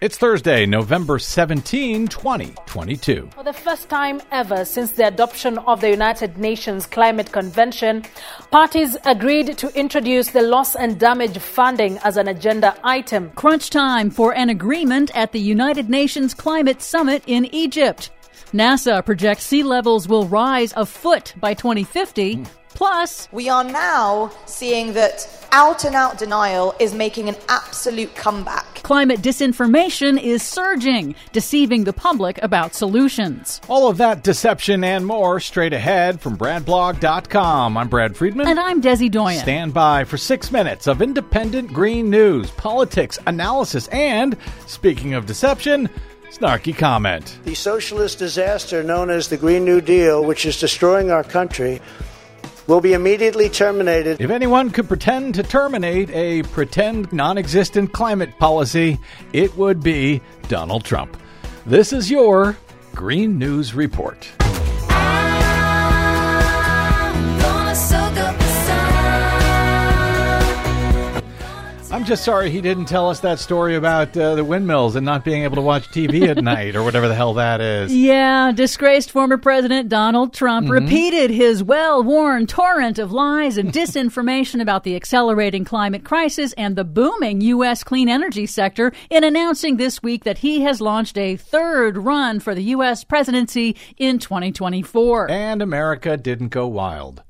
It's Thursday, November 17, 2022. For the first time ever since the adoption of the United Nations Climate Convention, parties agreed to introduce the loss and damage funding as an agenda item. Crunch time for an agreement at the United Nations Climate Summit in Egypt. NASA projects sea levels will rise a foot by 2050. Mm. Plus, we are now seeing that out and out denial is making an absolute comeback. Climate disinformation is surging, deceiving the public about solutions. All of that deception and more straight ahead from BradBlog.com. I'm Brad Friedman. And I'm Desi Doyen. Stand by for six minutes of independent green news, politics, analysis, and, speaking of deception, Snarky comment. The socialist disaster known as the Green New Deal, which is destroying our country, will be immediately terminated. If anyone could pretend to terminate a pretend non existent climate policy, it would be Donald Trump. This is your Green News Report. I'm just sorry he didn't tell us that story about uh, the windmills and not being able to watch TV at night or whatever the hell that is. Yeah, disgraced former President Donald Trump mm-hmm. repeated his well worn torrent of lies and disinformation about the accelerating climate crisis and the booming U.S. clean energy sector in announcing this week that he has launched a third run for the U.S. presidency in 2024. And America didn't go wild.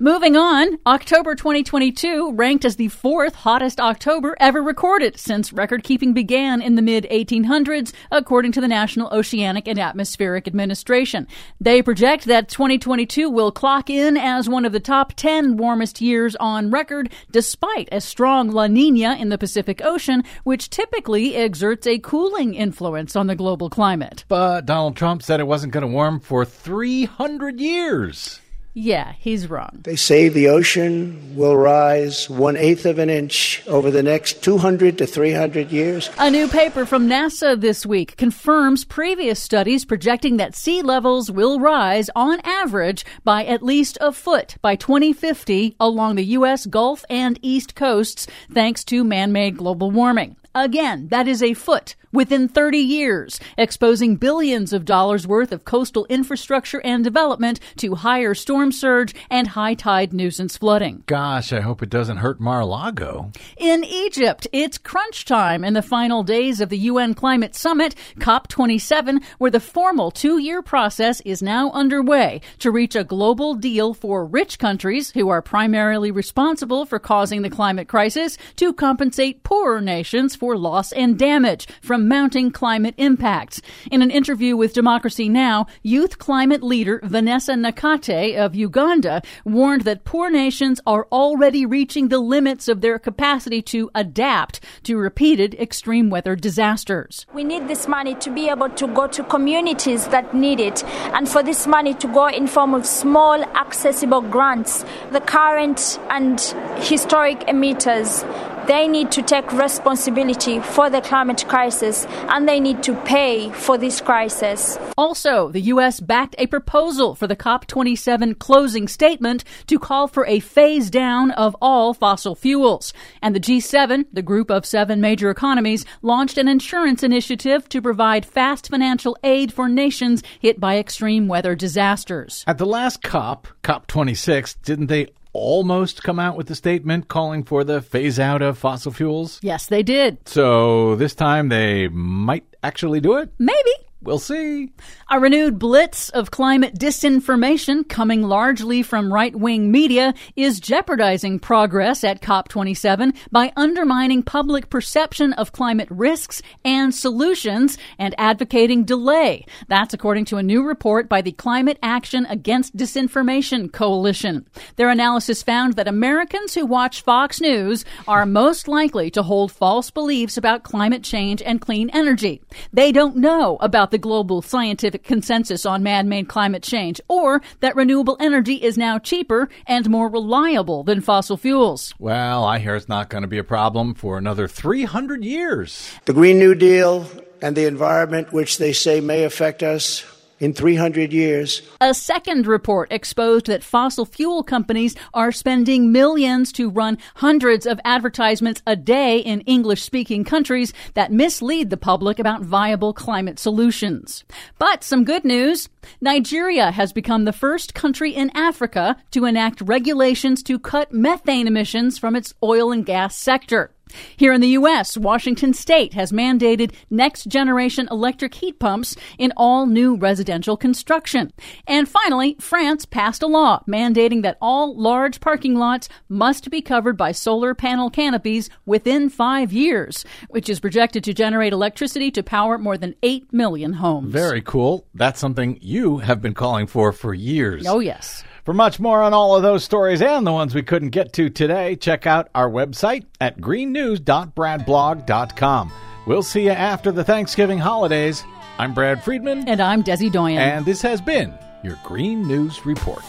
Moving on, October 2022 ranked as the fourth hottest October ever recorded since record keeping began in the mid 1800s, according to the National Oceanic and Atmospheric Administration. They project that 2022 will clock in as one of the top 10 warmest years on record, despite a strong La Nina in the Pacific Ocean, which typically exerts a cooling influence on the global climate. But Donald Trump said it wasn't going to warm for 300 years. Yeah, he's wrong. They say the ocean will rise one eighth of an inch over the next 200 to 300 years. A new paper from NASA this week confirms previous studies projecting that sea levels will rise on average by at least a foot by 2050 along the U.S. Gulf and East coasts, thanks to man made global warming. Again, that is a foot within 30 years, exposing billions of dollars worth of coastal infrastructure and development to higher storm surge and high tide nuisance flooding. Gosh, I hope it doesn't hurt Mar-a-Lago. In Egypt, it's crunch time in the final days of the UN Climate Summit, COP27, where the formal two-year process is now underway to reach a global deal for rich countries who are primarily responsible for causing the climate crisis to compensate poorer nations for loss and damage from mounting climate impacts. In an interview with Democracy Now!, youth climate leader Vanessa Nakate of Uganda warned that poor nations are already reaching the limits of their capacity to adapt to repeated extreme weather disasters. We need this money to be able to go to communities that need it and for this money to go in form of small accessible grants. The current and historic emitters they need to take responsibility for the climate crisis and they need to pay for this crisis. Also, the U.S. backed a proposal for the COP27 closing statement to call for a phase down of all fossil fuels. And the G7, the group of seven major economies, launched an insurance initiative to provide fast financial aid for nations hit by extreme weather disasters. At the last COP, COP26, didn't they almost come out with a statement calling for the phase out of fossil fuels? Yes, they did. So this time they might actually do it? Maybe. We'll see. A renewed blitz of climate disinformation coming largely from right wing media is jeopardizing progress at COP27 by undermining public perception of climate risks and solutions and advocating delay. That's according to a new report by the Climate Action Against Disinformation Coalition. Their analysis found that Americans who watch Fox News are most likely to hold false beliefs about climate change and clean energy. They don't know about about the global scientific consensus on man made climate change, or that renewable energy is now cheaper and more reliable than fossil fuels. Well, I hear it's not going to be a problem for another 300 years. The Green New Deal and the environment, which they say may affect us, in 300 years. A second report exposed that fossil fuel companies are spending millions to run hundreds of advertisements a day in English speaking countries that mislead the public about viable climate solutions. But some good news. Nigeria has become the first country in Africa to enact regulations to cut methane emissions from its oil and gas sector. Here in the U.S., Washington State has mandated next generation electric heat pumps in all new residential construction. And finally, France passed a law mandating that all large parking lots must be covered by solar panel canopies within five years, which is projected to generate electricity to power more than 8 million homes. Very cool. That's something you have been calling for for years. Oh, yes. For much more on all of those stories and the ones we couldn't get to today, check out our website at greennews.bradblog.com. We'll see you after the Thanksgiving holidays. I'm Brad Friedman. And I'm Desi Doyen. And this has been your Green News Report.